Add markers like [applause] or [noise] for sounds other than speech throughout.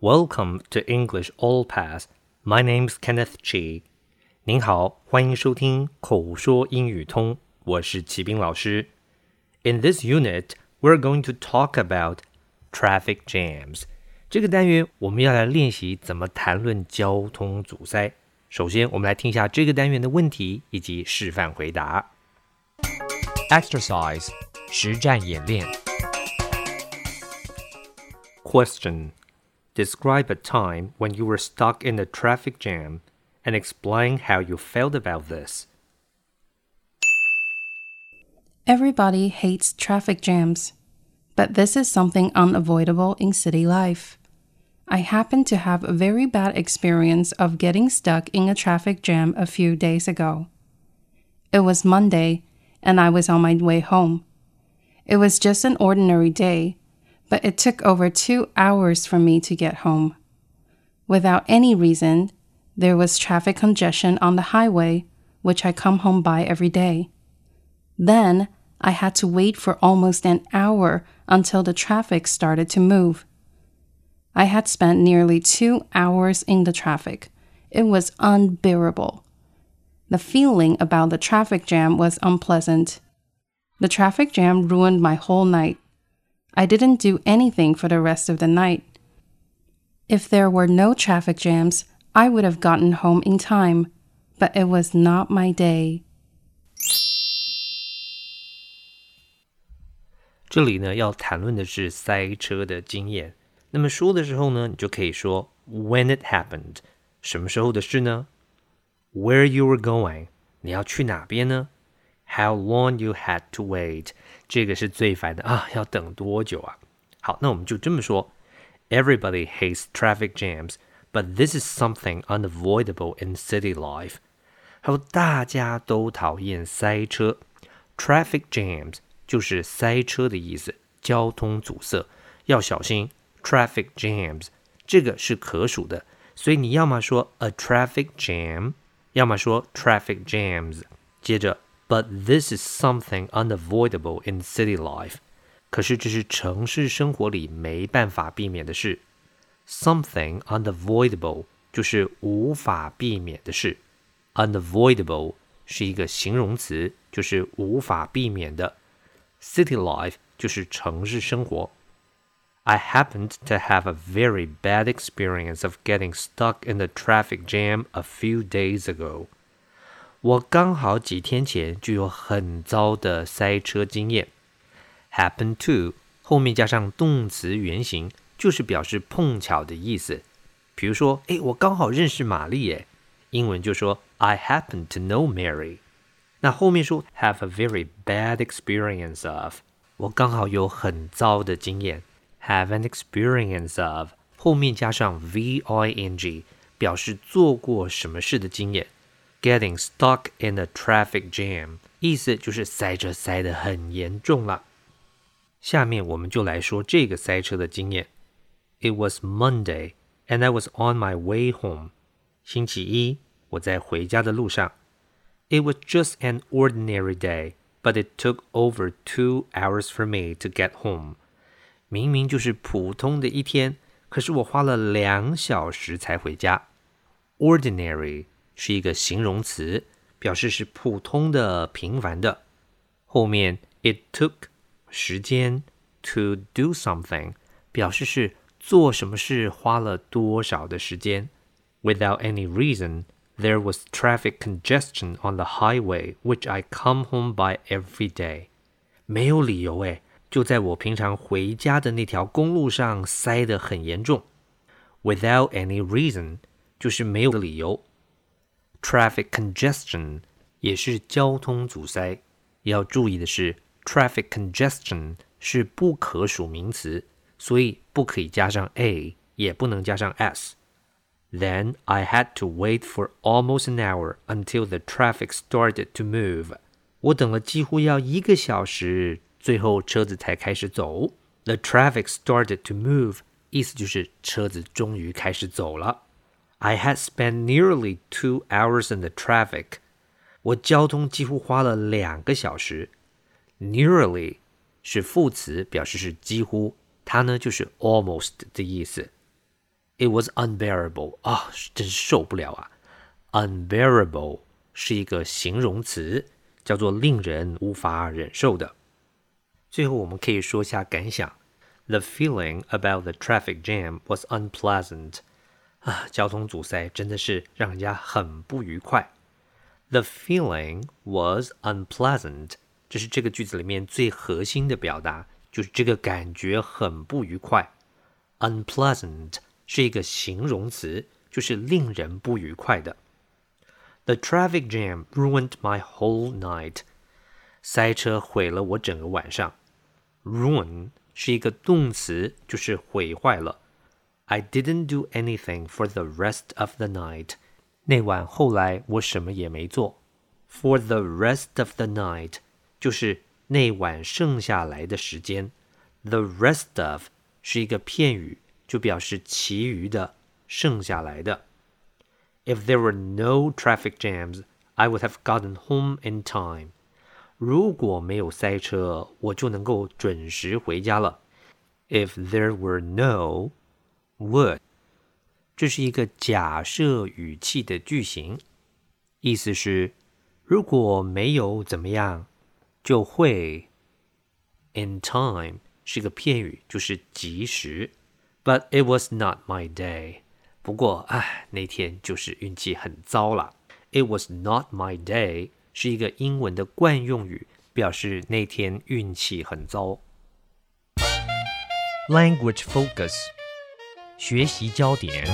Welcome to English All Pass. My name's Kenneth Chi. 您好，欢迎收听口说英语通，我是齐斌老师。In this unit, we're going to talk about traffic jams. 这个单元我们要来练习怎么谈论交通阻塞。首先，我们来听一下这个单元的问题以及示范回答。Exercise 实战演练。Question Describe a time when you were stuck in a traffic jam and explain how you felt about this. Everybody hates traffic jams, but this is something unavoidable in city life. I happened to have a very bad experience of getting stuck in a traffic jam a few days ago. It was Monday, and I was on my way home. It was just an ordinary day, but it took over two hours for me to get home. Without any reason, there was traffic congestion on the highway, which I come home by every day. Then I had to wait for almost an hour until the traffic started to move. I had spent nearly two hours in the traffic. It was unbearable. The feeling about the traffic jam was unpleasant. The traffic jam ruined my whole night. I didn't do anything for the rest of the night. If there were no traffic jams, I would have gotten home in time, but it was not my day. [laughs] 这里呢，要谈论的是塞车的经验。那么说的时候呢，你就可以说 When it happened，什么时候的事呢？Where you were going，你要去哪边呢 ？How long you had to wait，这个是最烦的啊，要等多久啊？好，那我们就这么说：Everybody hates traffic jams，but this is something unavoidable in city life。还有大家都讨厌塞车，traffic jams 就是塞车的意思，交通阻塞，要小心。traffic jams 这个是可数的，所以你要么说 a traffic jam，要么说 traffic jams。接着 ，but this is something unavoidable in city life。可是这是城市生活里没办法避免的事。Something unavoidable 就是无法避免的事。Unavoidable 是一个形容词，就是无法避免的。City life 就是城市生活。I happened to have a very bad experience of getting stuck in the traffic jam a few days ago. 我刚好几天前就有很糟的塞车经验。Happen to 后面加上动词原形，就是表示碰巧的意思。比如说，诶，我刚好认识玛丽耶，英文就说 I happen to know Mary。那后面说 have a very bad experience of，我刚好有很糟的经验。have an experience of 后面加上 v i n g，表示做过什么事的经验。Getting stuck in a traffic jam，意思就是塞车塞得很严重了。下面我们就来说这个塞车的经验。It was Monday and I was on my way home。星期一，我在回家的路上。It was just an ordinary day, but it took over two hours for me to get home. 明明就是普通的一天，可是我花了两小时才回家。Ordinary 是一个形容词，表示是普通的、平凡的。后面 it took 时间 to do something 表示是做什么事花了多少的时间。Without any reason, there was traffic congestion on the highway, which I come home by every day. 没有理由诶。就在我平常回家的那条公路上塞得很严重，without any reason 就是没有理由。 Traffic congestion 也是交通阻塞。要注意的是，traffic congestion 是不可数名词，所以不可以加上 a，也不能加上 s。 Then I had to wait for almost an hour until the traffic started to move. 我等了几乎要一个小时，最后车子才开始走。The traffic started to move，意思就是车子终于开始走了。 I had spent nearly two hours in the traffic。我交通几乎花了两个小时。Nearly 是副词，表示是几乎，它呢就是 almost 的意思。It was unbearable 啊，真是受不了啊！Unbearable 是一个形容词，叫做令人无法忍受的。最后我们可以说下感想：The feeling about the traffic jam was unpleasant。 啊，交通阻塞真的是让人家很不愉快。The feeling was unpleasant，这是这个句子里面最核心的表达，就是这个感觉很不愉快。Unpleasant。是一个形容词，就是令人不愉快的。The traffic jam ruined my whole night。塞车毁了我整个晚上。Ruin 是一个动词，就是毁坏了。I didn't do anything for the rest of the night。那晚后来我什么也没做。For the rest of the night 就是那晚剩下来的时间。The rest of 是一个片语。就表示其余的、剩下来的。If there were no traffic jams, I would have gotten home in time. 如果没有塞车，我就能够准时回家了。If there were no, would，这是一个假设语气的句型，意思是如果没有怎么样，就会。In time 是个片语，就是及时。But it was not my day。不过，唉，那天就是运气很糟了。It was not my day 是一个英文的惯用语，表示那天运气很糟。Language focus，学习焦点。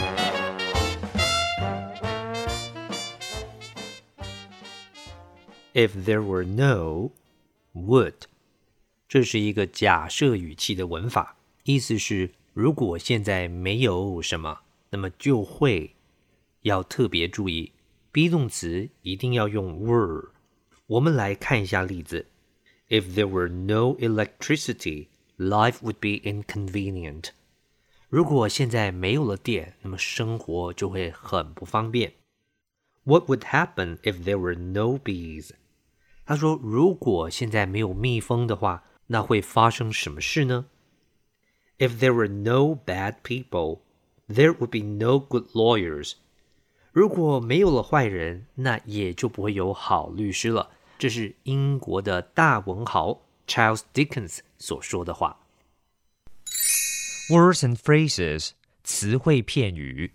If there were no would，这是一个假设语气的文法，意思是。如果现在没有什么，那么就会要特别注意，be 动词一定要用 were。我们来看一下例子：If there were no electricity, life would be inconvenient。 如果现在没有了电，那么生活就会很不方便。What would happen if there were no bees？他说，如果现在没有蜜蜂的话，那会发生什么事呢？If there were no bad people, there would be no good lawyers. 如果没有了坏人，那也就不会有好律师了。这是英国的大文豪 Charles Dickens 所说的话。Words and phrases，词汇片语。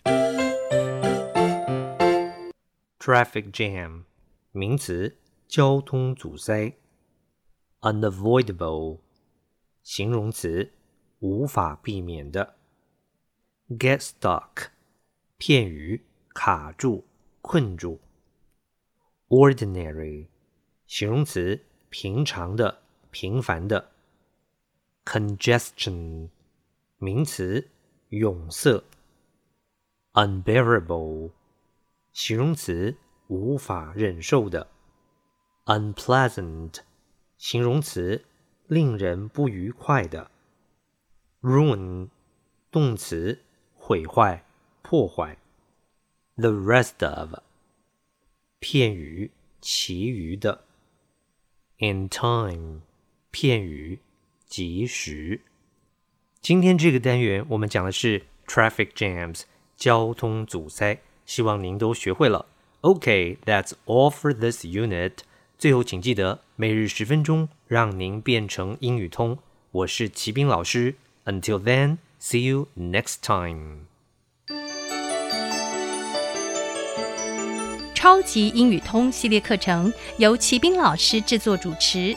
Traffic jam，名词，交通阻塞。Unavoidable，形容词。无法避免的，get stuck，片语，卡住、困住。ordinary，形容词，平常的、平凡的。congestion， 名词，涌塞。unbearable，形容词，无法忍受的。unpleasant，形容词，令人不愉快的。ruin 动词，毁坏、破坏。The rest of 片语，其余的。In time 片语，及时。今天这个单元我们讲的是 traffic jams 交通阻塞，希望您都学会了。OK，that's all for this unit。最后请记得每日十分钟，让您变成英语通。我是齐斌老师。Until then, see you next time. 超级英语通系列课程由齐斌老师制作主持，